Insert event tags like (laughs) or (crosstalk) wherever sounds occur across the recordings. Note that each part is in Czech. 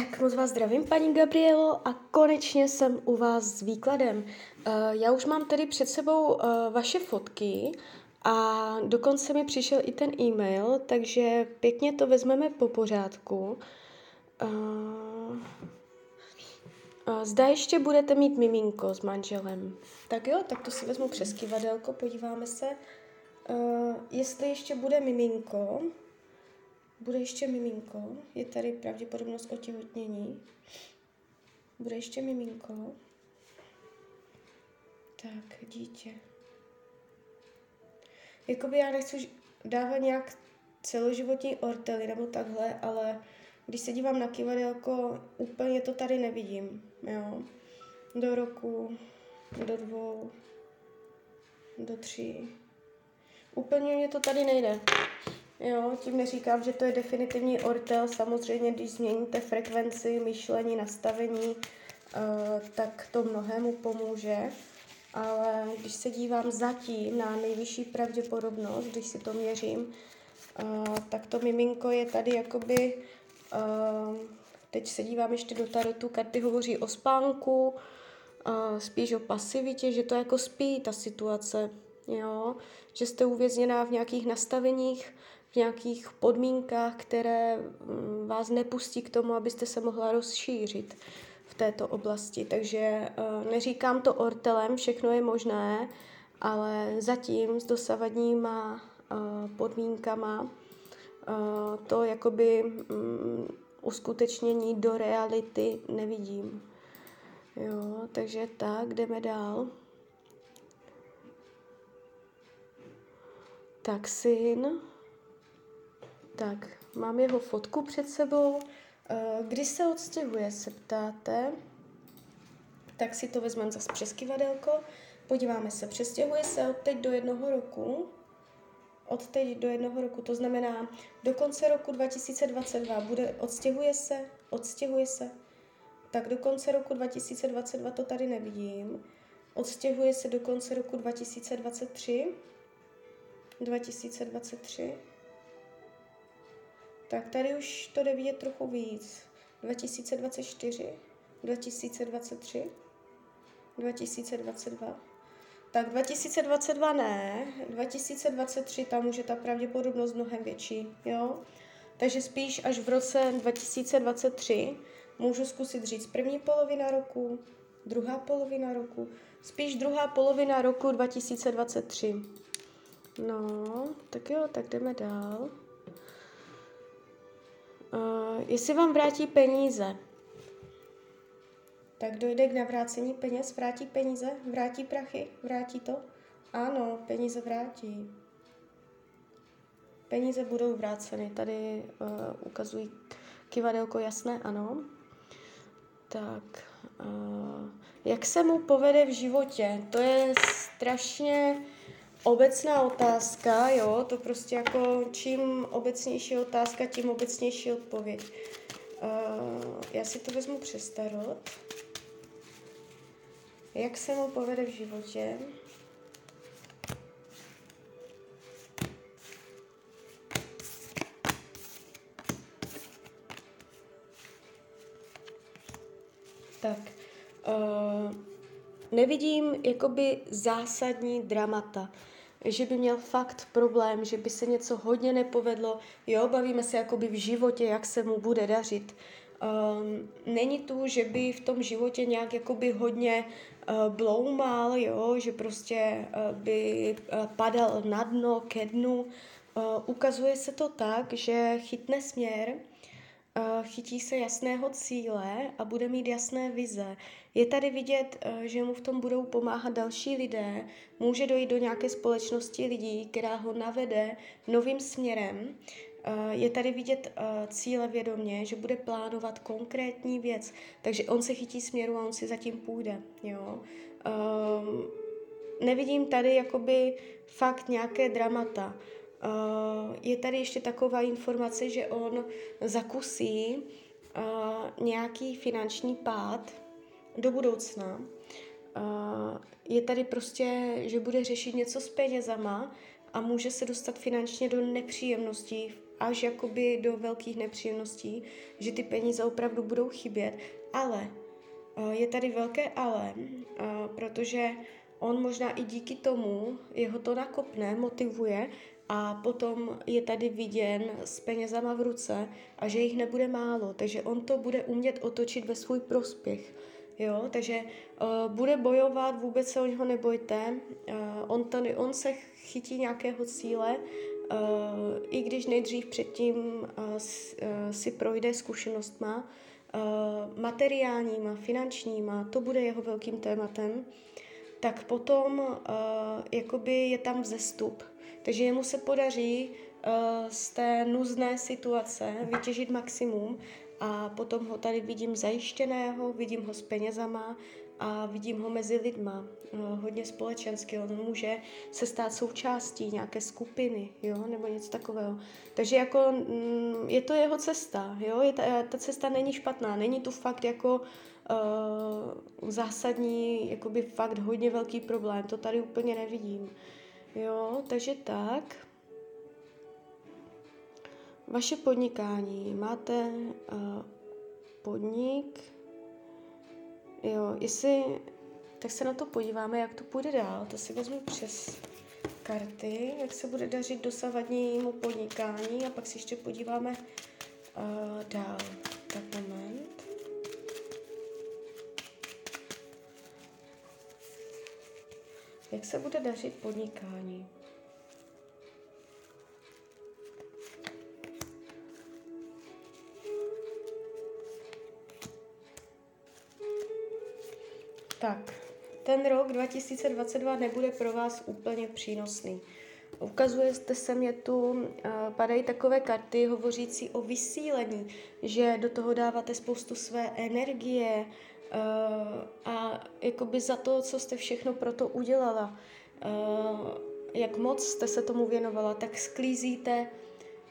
Tak moc vás zdravím, paní Gabrielo, a konečně jsem u vás s výkladem. Uh, já už mám tady před sebou uh, vaše fotky a dokonce mi přišel i ten e-mail, takže pěkně to vezmeme po pořádku. Uh, Zda ještě budete mít miminko s manželem. Tak jo, tak to si vezmu přes kivadelko, podíváme se. Jestli ještě bude miminko, bude ještě miminko, je tady pravděpodobnost otěhotnění. Bude ještě miminko. Tak, dítě. Jakoby já nechci dávat nějak celoživotní ortely nebo takhle, ale když se dívám na kivadelko, úplně to tady nevidím, jo. Do roku, do dvou, do tří. Úplně mě to tady nejde. Jo, tím neříkám, že to je definitivní ortel. Samozřejmě, když změníte frekvenci, myšlení, nastavení, uh, tak to mnohému pomůže. Ale když se dívám zatím na nejvyšší pravděpodobnost, když si to měřím, uh, tak to miminko je tady jakoby, uh, teď se dívám ještě do tarotu, karty hovoří o spánku, spíš o pasivitě, že to jako spí ta situace, jo, že jste uvězněná v nějakých nastaveních, v nějakých podmínkách, které mm, vás nepustí k tomu, abyste se mohla rozšířit v této oblasti. Takže eh, neříkám to ortelem, všechno je možné, ale zatím s dosavadníma eh, podmínkama eh, to jakoby mm, uskutečnění do reality nevidím. Jo, takže tak, jdeme dál. Tak syn. Tak, mám jeho fotku před sebou. Eh, kdy se odstěhuje, se ptáte. Tak si to vezmeme zase přes kivadelko. Podíváme se, přestěhuje se od teď do jednoho roku. Od teď do jednoho roku, to znamená do konce roku 2022 bude, odstěhuje se, odstěhuje se. Tak do konce roku 2022 to tady nevidím. Odstěhuje se do konce roku 2023. 2023. Tak tady už to jde vidět trochu víc. 2024, 2023, 2022. Tak 2022 ne, 2023 tam už je ta pravděpodobnost mnohem větší, jo. Takže spíš až v roce 2023 můžu zkusit říct první polovina roku, druhá polovina roku, spíš druhá polovina roku 2023. No, tak jo, tak jdeme dál. Uh, jestli vám vrátí peníze, tak dojde k navrácení peněz, vrátí peníze, vrátí prachy, vrátí to? Ano, peníze vrátí. Peníze budou vráceny. Tady uh, ukazují kivadelko jasné, ano. Tak, uh, jak se mu povede v životě? To je strašně obecná otázka, jo, to prostě jako čím obecnější otázka, tím obecnější odpověď. Uh, já si to vezmu přes tarot. Jak se mu povede v životě? Nevidím jakoby zásadní dramata že by měl fakt problém, že by se něco hodně nepovedlo. Jo, bavíme se jakoby v životě, jak se mu bude dařit. Um, není tu, že by v tom životě nějak jakoby hodně uh, bloumal, jo, že prostě uh, by uh, padal na dno, ke dnu. Uh, ukazuje se to tak, že chytne směr, chytí se jasného cíle a bude mít jasné vize. Je tady vidět, uh, že mu v tom budou pomáhat další lidé, může dojít do nějaké společnosti lidí, která ho navede novým směrem. Uh, je tady vidět cíle vědomě, že bude plánovat konkrétní věc, takže on se chytí směru a on si zatím půjde. Jo? Uh, nevidím tady jakoby fakt nějaké dramata. Uh, je tady ještě taková informace, že on zakusí uh, nějaký finanční pád do budoucna. Uh, je tady prostě, že bude řešit něco s penězama a může se dostat finančně do nepříjemností až jakoby do velkých nepříjemností, že ty peníze opravdu budou chybět, ale je tady velké ale, protože on možná i díky tomu jeho to nakopne, motivuje a potom je tady viděn s penězama v ruce a že jich nebude málo, takže on to bude umět otočit ve svůj prospěch. Jo, takže uh, bude bojovat, vůbec se o něho nebojte. Uh, on, tady, on se chytí nějakého cíle, uh, i když nejdřív předtím uh, si projde zkušenostma, uh, materiálníma, finančníma, to bude jeho velkým tématem, tak potom uh, jakoby je tam vzestup. Takže jemu se podaří uh, z té nuzné situace vytěžit maximum a potom ho tady vidím zajištěného, vidím ho s penězama a vidím ho mezi lidma, uh, hodně společensky. On může se stát součástí nějaké skupiny, jo, nebo něco takového. Takže jako mm, je to jeho cesta, jo, je ta, ta cesta není špatná, není tu fakt jako uh, zásadní, jakoby fakt hodně velký problém, to tady úplně nevidím. Jo, takže tak. Vaše podnikání. Máte uh, podnik. Jo, jestli... Tak se na to podíváme, jak to půjde dál. To si vezmu přes karty, jak se bude dařit dosavadnímu podnikání a pak si ještě podíváme uh, dál. Tak moment. Jak se bude dařit podnikání? Tak, ten rok 2022 nebude pro vás úplně přínosný. Ukazujete se mě tu, uh, padají takové karty hovořící o vysílení, že do toho dáváte spoustu své energie, Uh, a jakoby za to, co jste všechno pro to udělala, uh, jak moc jste se tomu věnovala, tak sklízíte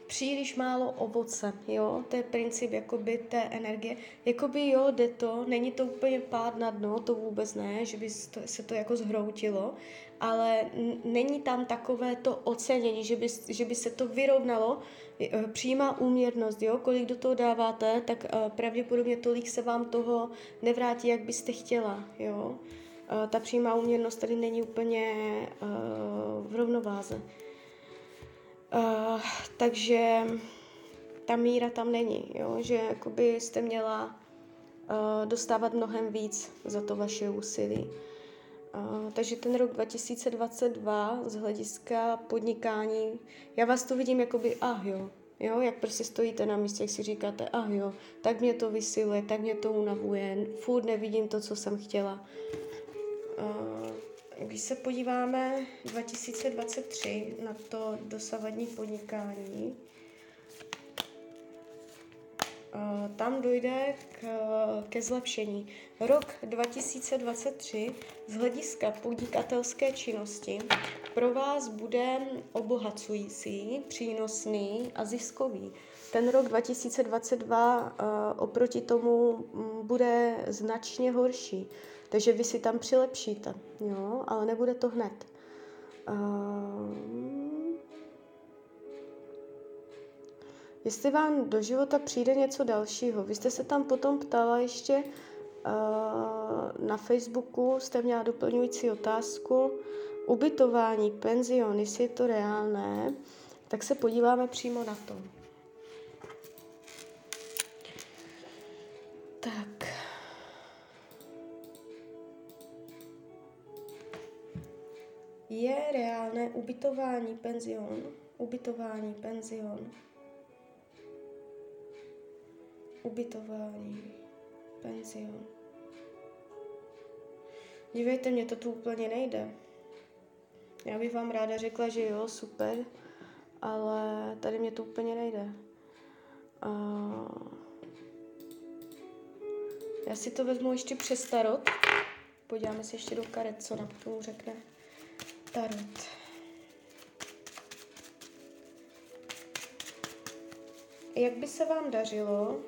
příliš málo ovoce, jo, to je princip jakoby té energie, jakoby jo, jde to, není to úplně pád na dno, to vůbec ne, že by se to jako zhroutilo, ale není tam takové to ocenění, že by, že by se to vyrovnalo, eh, přímá úměrnost, jo, kolik do toho dáváte, tak uh, pravděpodobně tolik se vám toho nevrátí, jak byste chtěla, jo. Uh, ta přímá úměrnost tady není úplně uh, v rovnováze. Uh, takže ta míra tam není, jo? že jakoby jste měla uh, dostávat mnohem víc za to vaše úsilí. Uh, takže ten rok 2022 z hlediska podnikání, já vás to vidím jakoby, ah jo, jo, jak prostě stojíte na místě, jak si říkáte, ah jo, tak mě to vysiluje, tak mě to unavuje, furt nevidím to, co jsem chtěla. Uh, když se podíváme 2023 na to dosavadní podnikání, tam dojde k, ke zlepšení. Rok 2023 z hlediska podnikatelské činnosti pro vás bude obohacující, přínosný a ziskový. Ten rok 2022 oproti tomu bude značně horší. Takže vy si tam přilepšíte, jo, ale nebude to hned. Uh, jestli vám do života přijde něco dalšího, vy jste se tam potom ptala ještě uh, na Facebooku, jste měla doplňující otázku, ubytování, penzion, jestli je to reálné, tak se podíváme přímo na to. Tak. Je reálné ubytování penzion, ubytování penzion, ubytování penzion. Dívejte, mě to tu úplně nejde. Já bych vám ráda řekla, že jo, super, ale tady mě to úplně nejde. Uh, já si to vezmu ještě přes tarot. Podíváme se ještě do karet, co nám tomu řekne. Tarot. Jak by se vám dařilo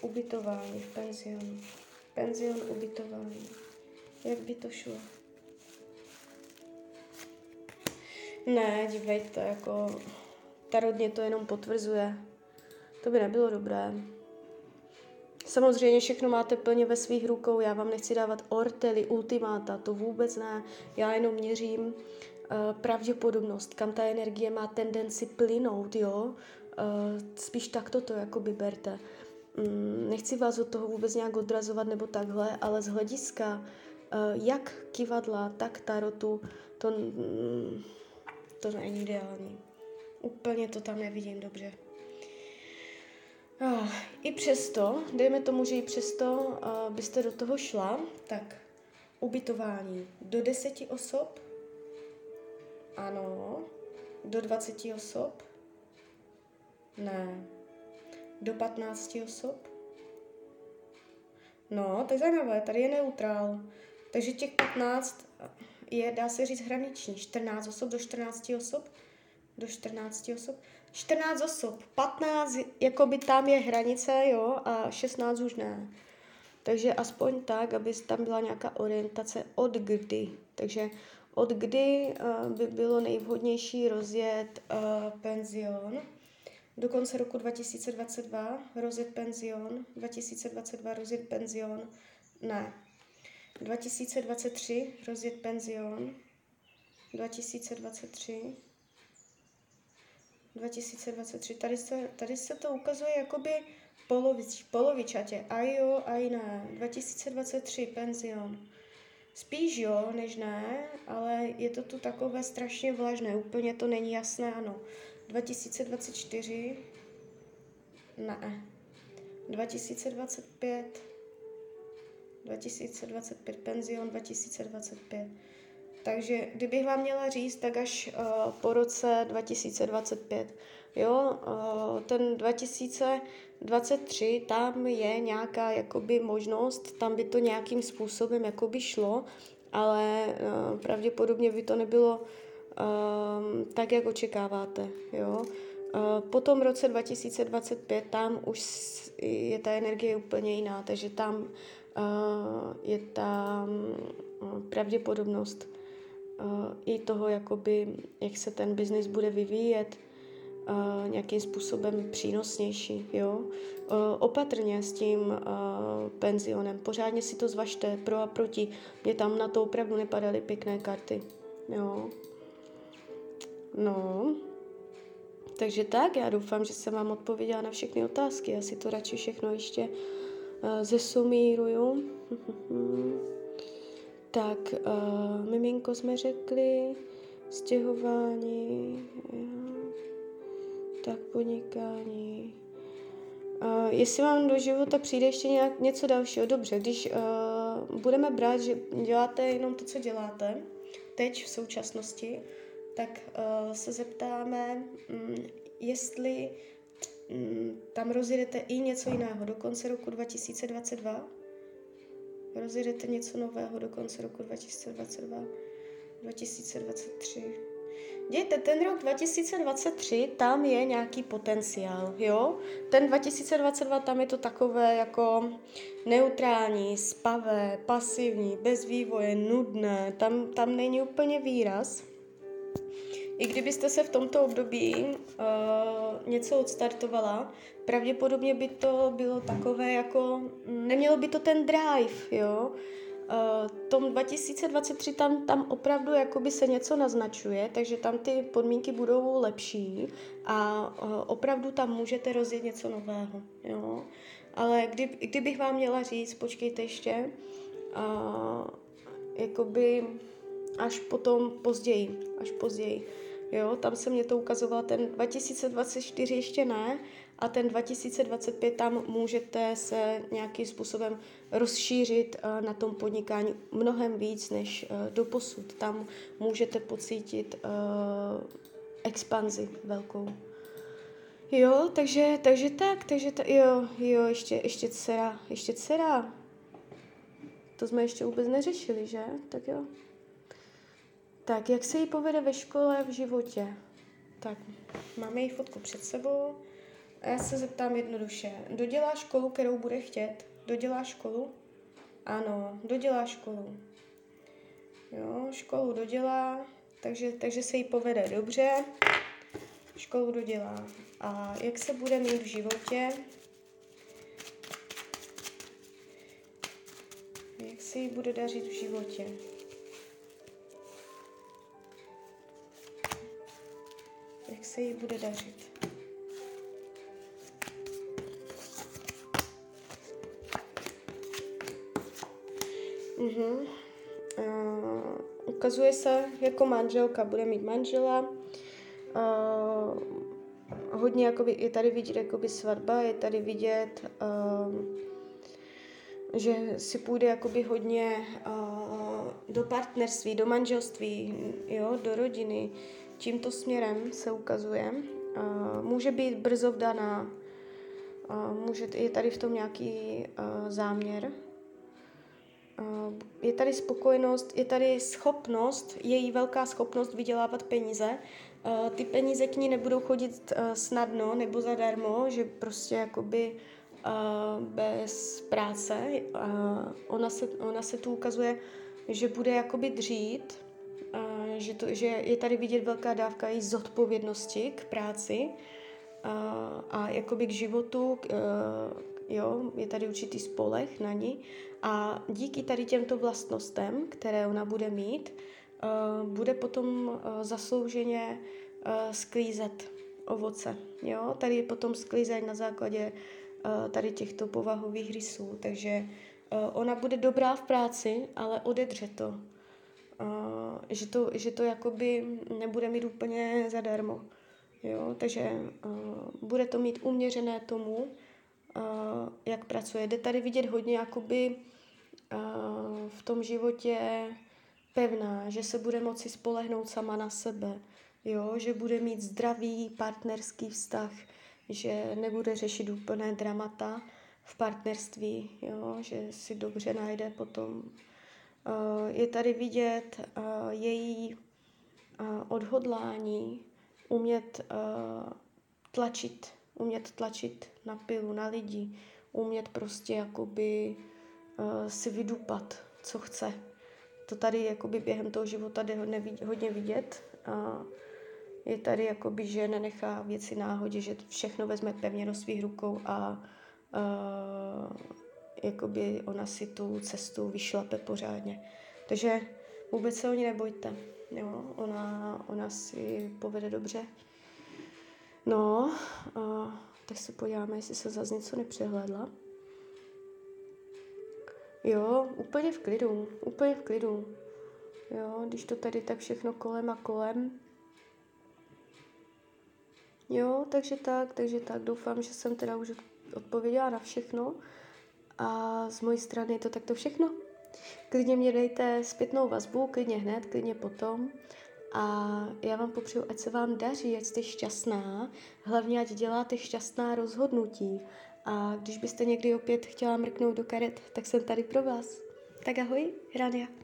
ubytování, v penzionu? Penzion, ubytování. Jak by to šlo? Ne, dívejte, jako tarot to jenom potvrzuje. To by nebylo dobré. Samozřejmě všechno máte plně ve svých rukou, já vám nechci dávat ortely, ultimáta, to vůbec ne. Já jenom měřím uh, pravděpodobnost, kam ta energie má tendenci plynout, jo. Uh, spíš takto to jakoby berte. Um, nechci vás od toho vůbec nějak odrazovat nebo takhle, ale z hlediska uh, jak kivadla, tak tarotu, to, um, to není ideální. Úplně to tam nevidím dobře. Oh, I přesto, dejme tomu, že i přesto uh, byste do toho šla, tak ubytování do deseti osob, ano, do 20 osob, ne, do 15 osob, no, to je zajímavé, tady je neutrál, takže těch 15 je, dá se říct, hraniční, 14 osob do 14 osob, do 14 osob, 14 osob, 15, jako by tam je hranice, jo, a 16 už ne. Takže aspoň tak, aby tam byla nějaká orientace od kdy. Takže od kdy uh, by bylo nejvhodnější rozjet uh, penzion. Do konce roku 2022 rozjet penzion, 2022 rozjet penzion, ne. 2023 rozjet penzion, 2023 2023. Tady se, tady se to ukazuje jakoby polovič, polovičatě. A jo, a ne. 2023, penzion. Spíš jo, než ne, ale je to tu takové strašně vlažné. Úplně to není jasné, ano. 2024, ne. 2025, 2025, penzion 2025. Takže kdybych vám měla říct, tak až uh, po roce 2025. Jo, uh, ten 2023, tam je nějaká jakoby možnost, tam by to nějakým způsobem jakoby šlo, ale uh, pravděpodobně by to nebylo uh, tak, jak očekáváte. Jo. Uh, po tom roce 2025 tam už je ta energie úplně jiná, takže tam uh, je ta uh, pravděpodobnost i toho, jakoby, jak se ten biznis bude vyvíjet, uh, nějakým způsobem přínosnější. Jo? Uh, opatrně s tím uh, penzionem, pořádně si to zvažte, pro a proti. Mě tam na to opravdu nepadaly pěkné karty. Jo? No, takže tak, já doufám, že jsem vám odpověděla na všechny otázky. Já si to radši všechno ještě zesumíruju. (laughs) Tak, uh, miminko jsme řekli, stěhování, jo. tak podnikání. Uh, jestli vám do života přijde ještě nějak něco dalšího, dobře, když uh, budeme brát, že děláte jenom to, co děláte, teď v současnosti, tak uh, se zeptáme, um, jestli um, tam rozjedete i něco jiného do konce roku 2022, rozjedete něco nového do konce roku 2022, 2023. Dějte, ten rok 2023, tam je nějaký potenciál, jo? Ten 2022, tam je to takové jako neutrální, spavé, pasivní, bez vývoje, nudné, tam, tam není úplně výraz. I kdybyste se v tomto období uh, něco odstartovala, pravděpodobně by to bylo takové jako, nemělo by to ten drive, jo. Uh, tom 2023 tam, tam opravdu jakoby se něco naznačuje, takže tam ty podmínky budou lepší a uh, opravdu tam můžete rozjet něco nového, jo. Ale kdy, kdybych vám měla říct, počkejte ještě, uh, jakoby až potom později, až později. Jo, tam se mě to ukazovalo, ten 2024 ještě ne, a ten 2025 tam můžete se nějakým způsobem rozšířit uh, na tom podnikání mnohem víc než uh, do posud. Tam můžete pocítit uh, expanzi velkou. Jo, takže, takže tak, takže ta, jo, jo, ještě, ještě dcera, ještě dcera. To jsme ještě vůbec neřešili, že? Tak jo. Tak, jak se jí povede ve škole, v životě? Tak, máme její fotku před sebou a já se zeptám jednoduše. Dodělá školu, kterou bude chtět? Dodělá školu? Ano, dodělá školu. Jo, školu dodělá, takže, takže se jí povede dobře, školu dodělá. A jak se bude mít v životě, jak se jí bude dařit v životě. Jak se jí bude dařit. Mhm. Uh, ukazuje se jako manželka, bude mít manžela. Uh, hodně jakoby, je tady vidět jakoby svatba, je tady vidět, uh, že si půjde jakoby hodně uh, do partnerství, do manželství, jo, do rodiny. Tímto směrem se ukazuje. Může být brzo vdaná, může, je tady v tom nějaký záměr, je tady spokojenost, je tady schopnost, její velká schopnost vydělávat peníze. Ty peníze k ní nebudou chodit snadno nebo zadarmo, že prostě jakoby bez práce. Ona se, ona se tu ukazuje, že bude jakoby dřít, že, to, že je tady vidět velká dávka její zodpovědnosti k práci a, a jakoby k životu, k, jo, je tady určitý spolech na ní a díky tady těmto vlastnostem, které ona bude mít, uh, bude potom zaslouženě sklízet ovoce. Jo? Tady je potom sklízeň na základě tady těchto povahových rysů. Takže ona bude dobrá v práci, ale odedře to. Uh, že to, že to jakoby nebude mít úplně zadarmo. Jo? Takže uh, bude to mít uměřené tomu, uh, jak pracuje. Jde tady vidět hodně jakoby v tom životě pevná, že se bude moci spolehnout sama na sebe, jo? že bude mít zdravý partnerský vztah, že nebude řešit úplné dramata v partnerství, jo? že si dobře najde potom. Je tady vidět její odhodlání umět tlačit, umět tlačit na pilu, na lidi, umět prostě jakoby si vydupat, co chce. To tady jakoby během toho života jde hodně, vidět. Je tady jakoby, že nenechá věci náhodě, že všechno vezme pevně do svých rukou a jakoby ona si tu cestu vyšlape pořádně. Takže vůbec se o ní nebojte. Jo? Ona, ona si povede dobře. No, uh, tak se podíváme, jestli se zase něco nepřehledla. Jo, úplně v klidu, úplně v klidu. Jo, když to tady tak všechno kolem a kolem. Jo, takže tak, takže tak. Doufám, že jsem teda už odpověděla na všechno. A z mojí strany je to takto všechno. Klidně mě dejte zpětnou vazbu, klidně hned, klidně potom. A já vám popřeju, ať se vám daří, ať jste šťastná, hlavně ať děláte šťastná rozhodnutí a když byste někdy opět chtěla mrknout do karet, tak jsem tady pro vás. Tak ahoj, Rania.